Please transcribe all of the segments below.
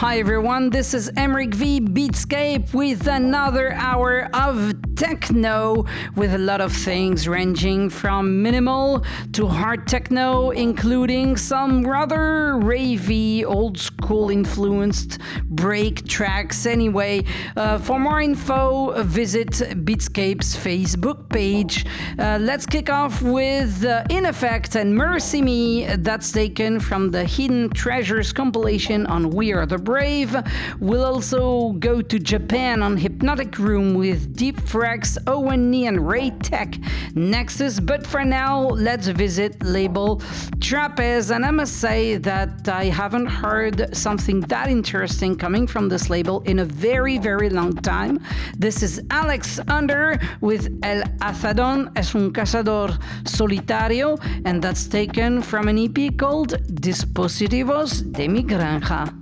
Hi everyone, this is Emeric V Beatscape with another hour of techno with a lot of things ranging from minimal to hard techno, including some rather ravey, old school influenced break tracks. Anyway, uh, for more info, visit Beatscape's Facebook page. Uh, let's kick off with uh, Inafekt and Mercy Me, that's taken from the Hidden Treasures compilation on We Are the Brave. We'll also go to Japan on Hypnotic Room with Deepfreqz, Owen Ni, and Raytek Nexus. But for now, let's visit label Trapez. And I must say that I haven't heard something that interesting coming from this label in a very, very long time. This is Alex Under with El Azadón es un cazador solitario, and that's taken from an EP called Dispositivos de mi granja.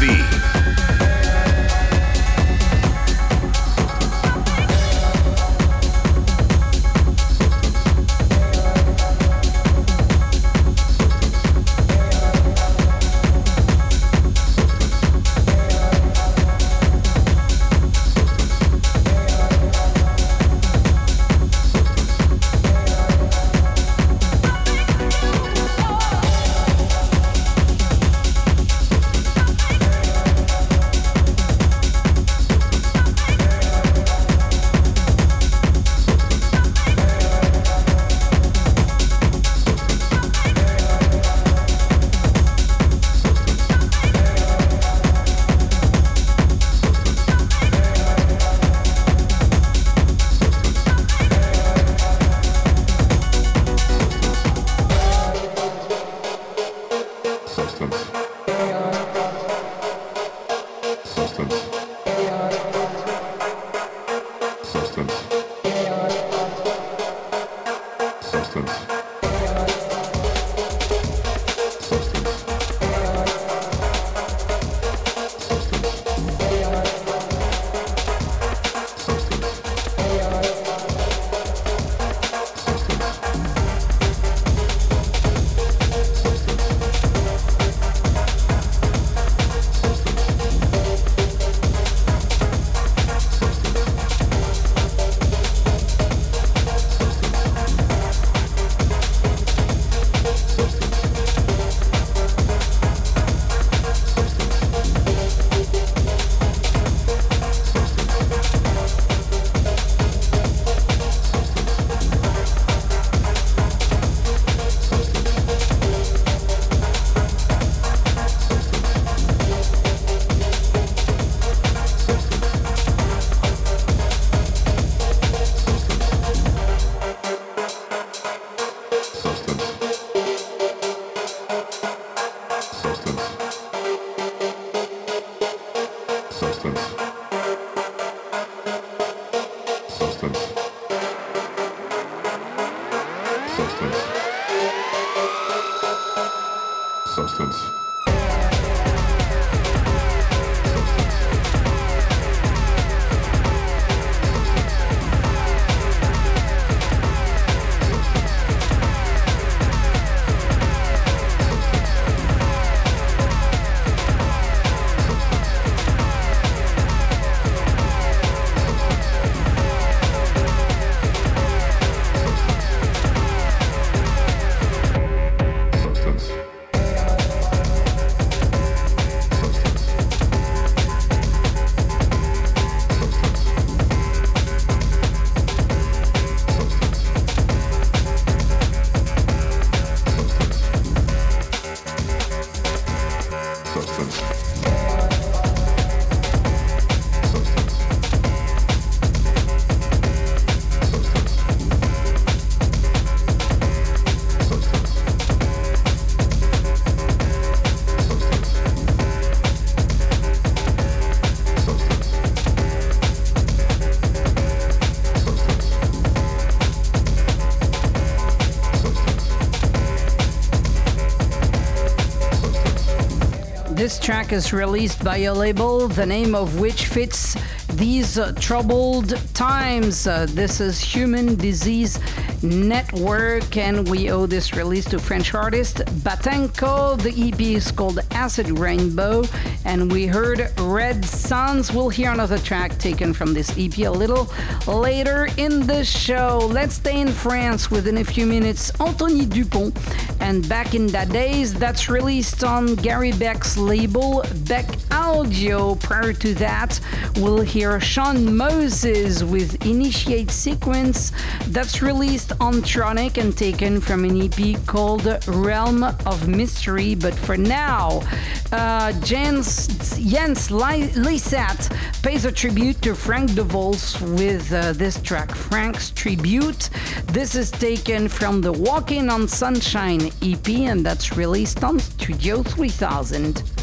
With V. track is released by a label, the name of which fits these uh, troubled times. Uh, this is Human Disease Network, and we owe this release to French artist Batenko. The EP is called Acid Rainbow, and we heard Red Sands. We'll hear another track taken from this EP a little later in the show. Let's stay in France within a few minutes. Antony Dupont, and Back In Da Dayz, that's released on Gary Beck's label, Bek Audio. Prior to that, we'll hear Shaun Moses with Initiate Sequence, that's released on Tronic and taken from an EP called Realm of Mystery. But for now, uh, Jens, Jens pays a tribute to Frank DeVos with uh, this track, Frank's Tribute. This is taken from the Walking on Sunshine EP, and that's released on Studio 3000.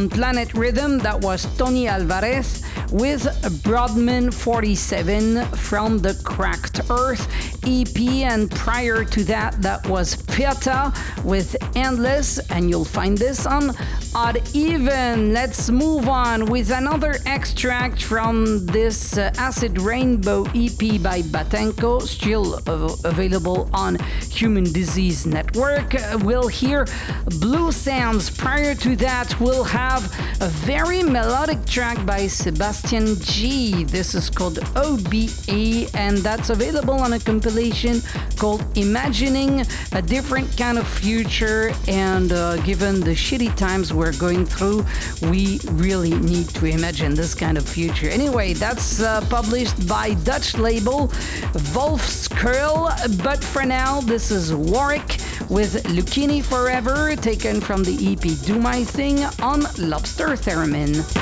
On Planet Rhythm, that was Toni Alvarez with Brodmann 47 from the Cracked Earth EP, and prior to that, that was Pfirter with Endless, and you'll find this on Odd Even. Let's move on with another extract from this uh, Acid Rainbow EP by Batenko, still uh, available on Human Disease Network. Uh, we'll hear Blue Sands. Prior to that, we'll have a very melodic track by Sebastian G. This is called OBE, and that's available on a compilation called Imagining a Different Kind of Future. And uh, given the shitty times we're going through, we really need to imagine this kind of future. Anyway, that's uh, published by Dutch label Wolfskuil. But for now, this is Warwick with Luchini Forever, taken from the EP Do My Thing on Lobster Theremin.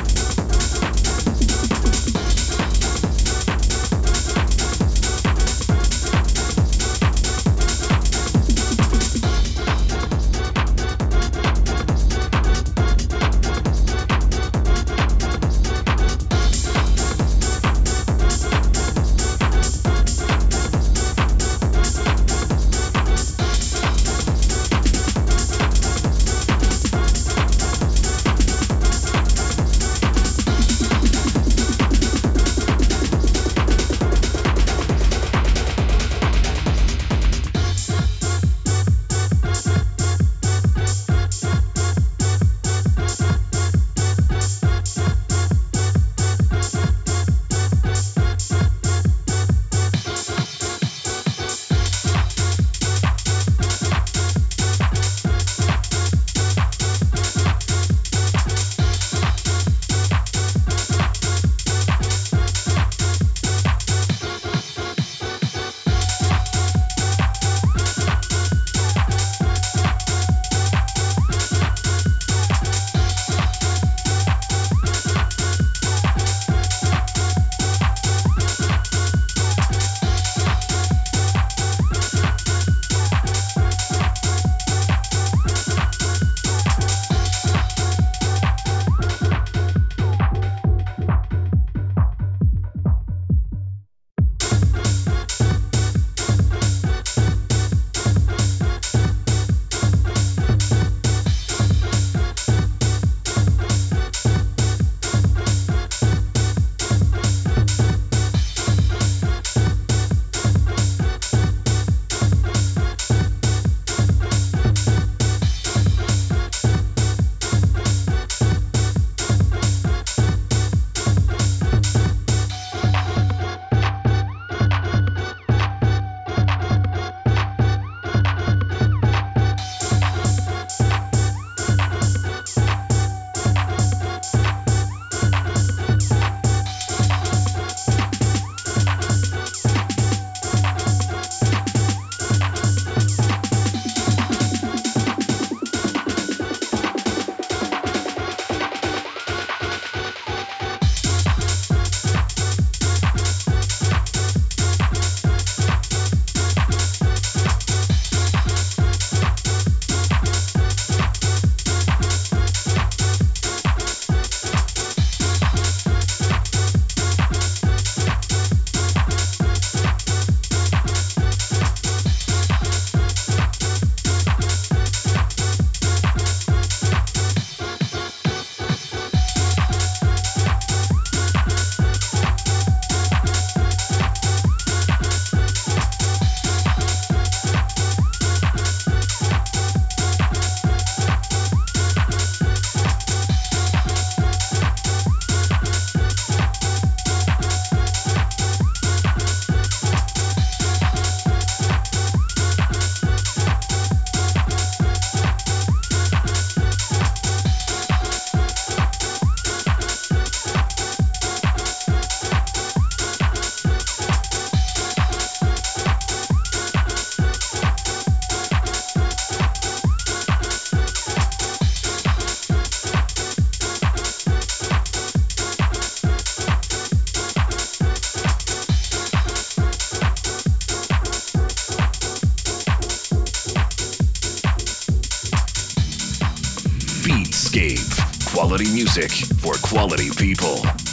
Quality music for quality people.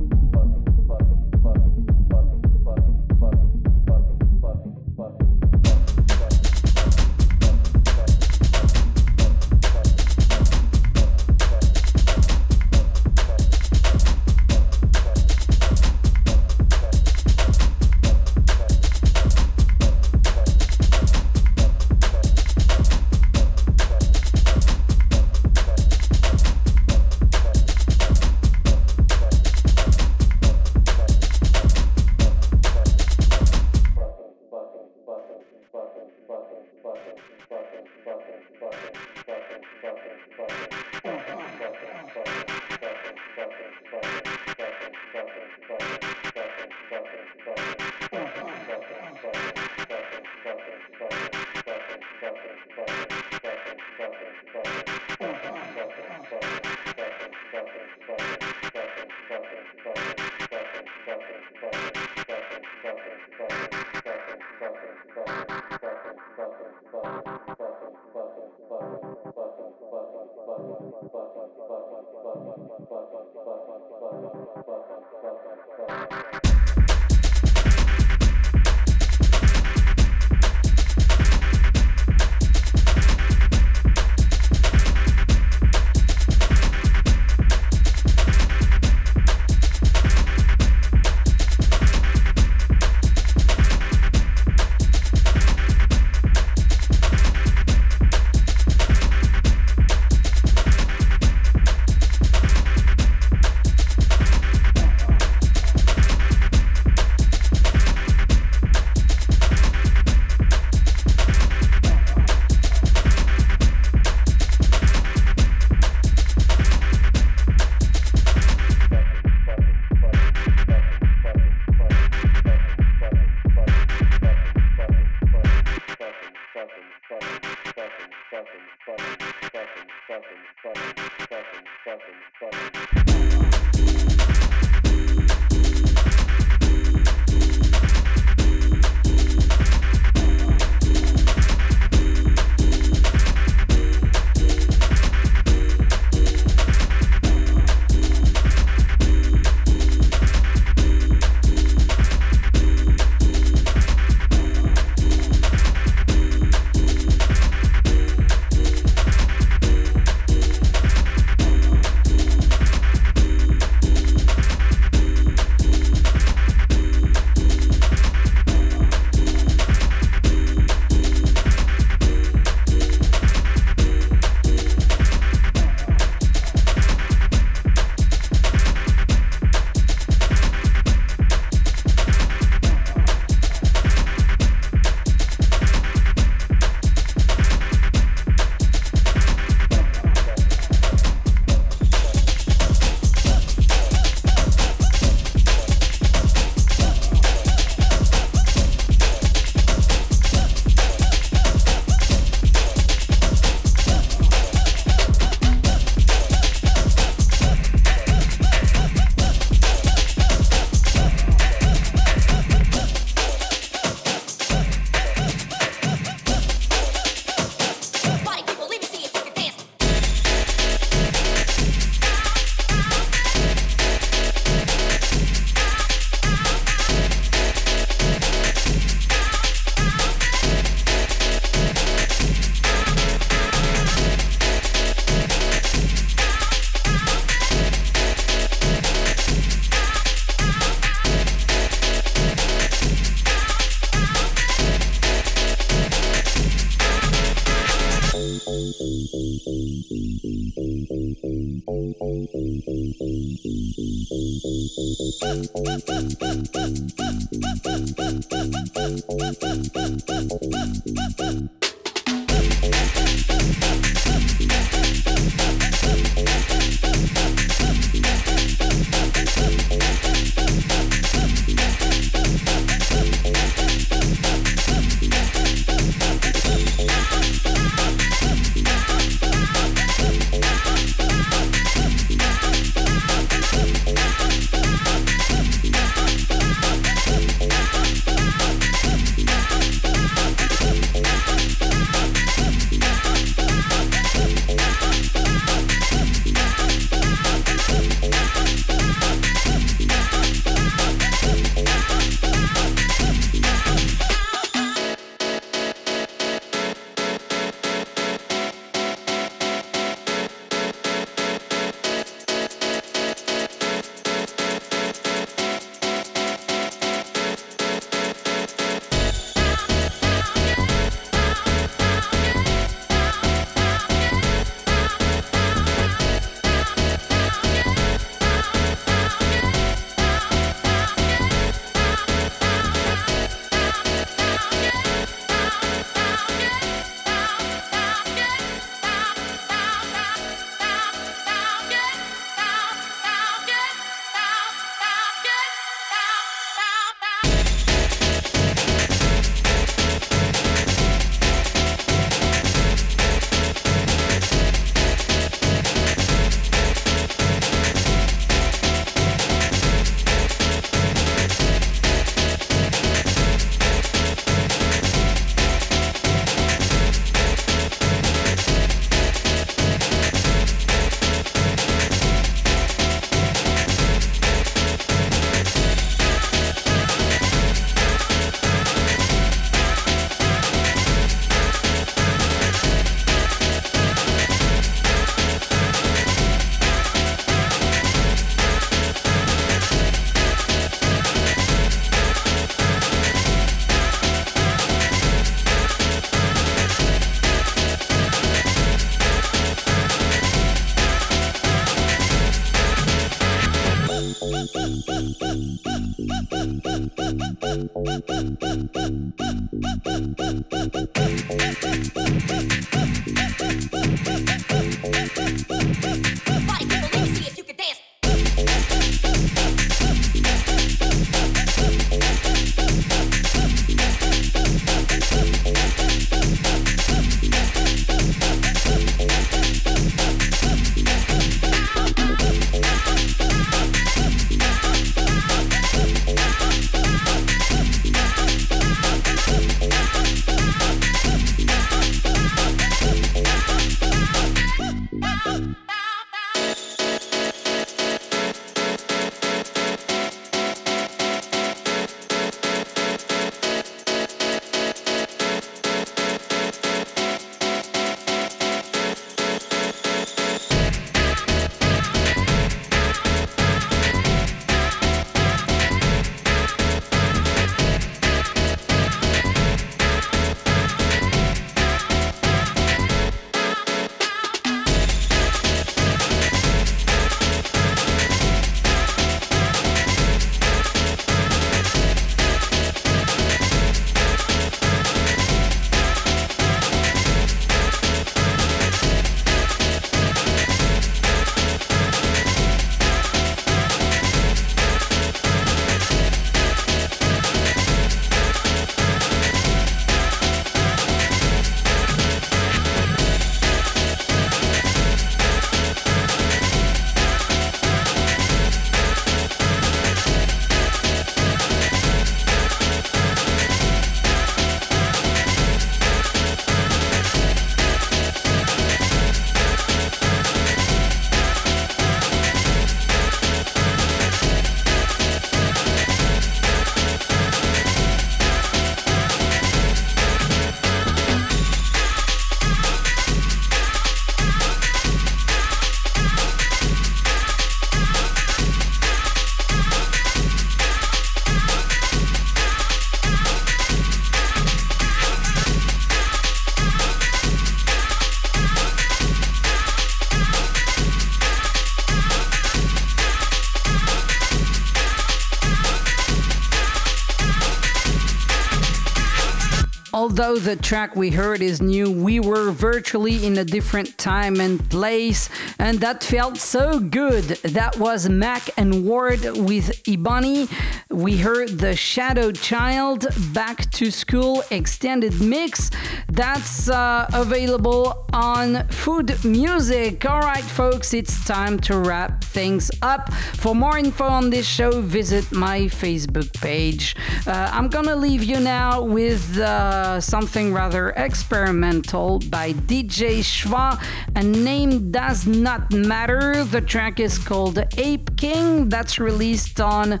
Although the track we heard is new, we were virtually in a different time and place, and that felt so good. That was Mac and Ward with Ebony. We heard the Shadow Child Back to School extended mix. That's uh, available on Food Music. All right, folks, it's time to wrap things up. For more info on this show, visit my Facebook page. Uh, I'm gonna leave you now with uh, something rather experimental by DJ Schwa. A name does not matter. The track is called Ape King. That's released on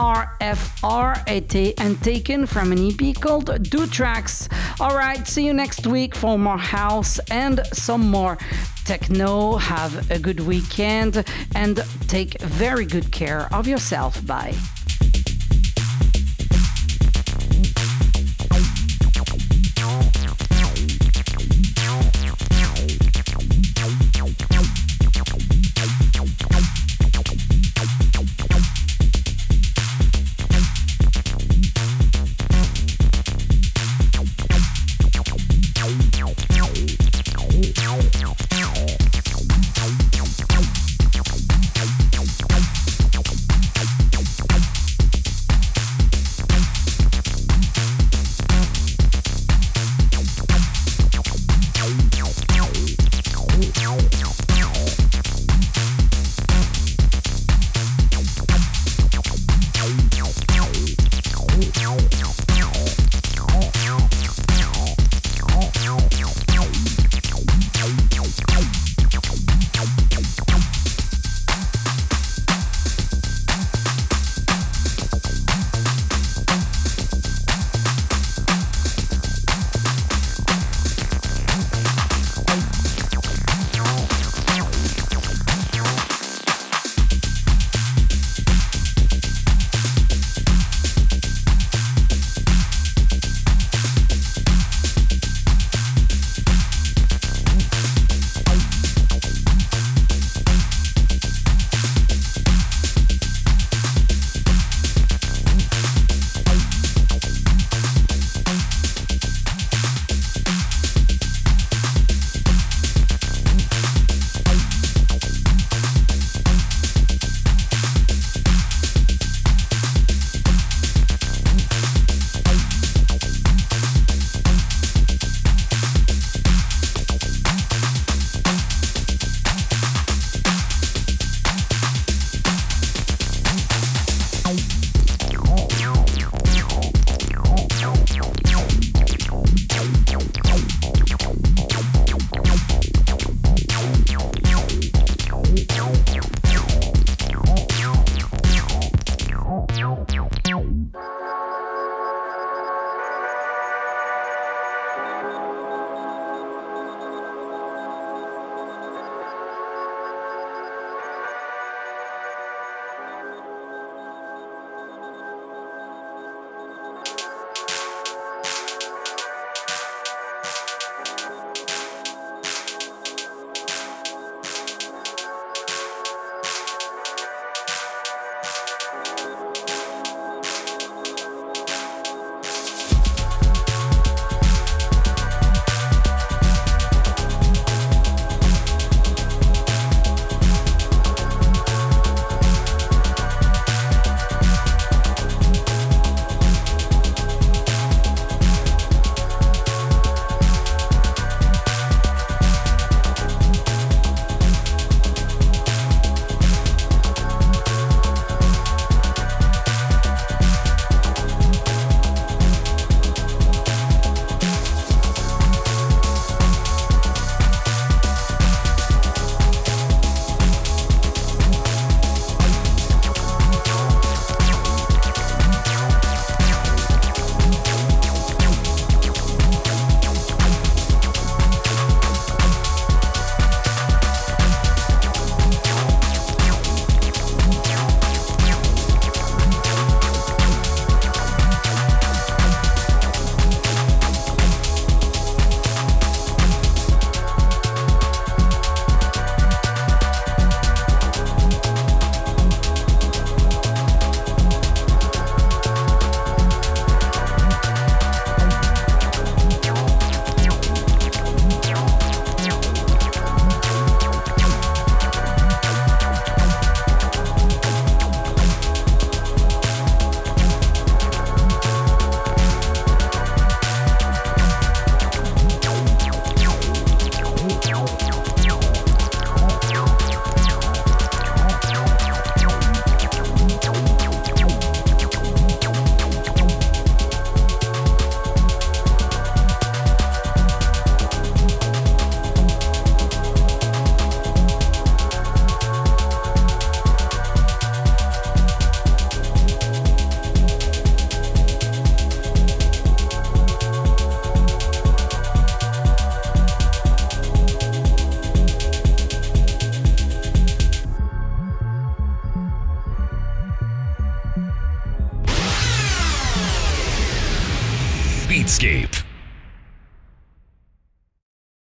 RFR and taken from an EP called Do Tracks. Alright, see you next week for more house and some more techno. Have a good weekend and take very good care of yourself. Bye.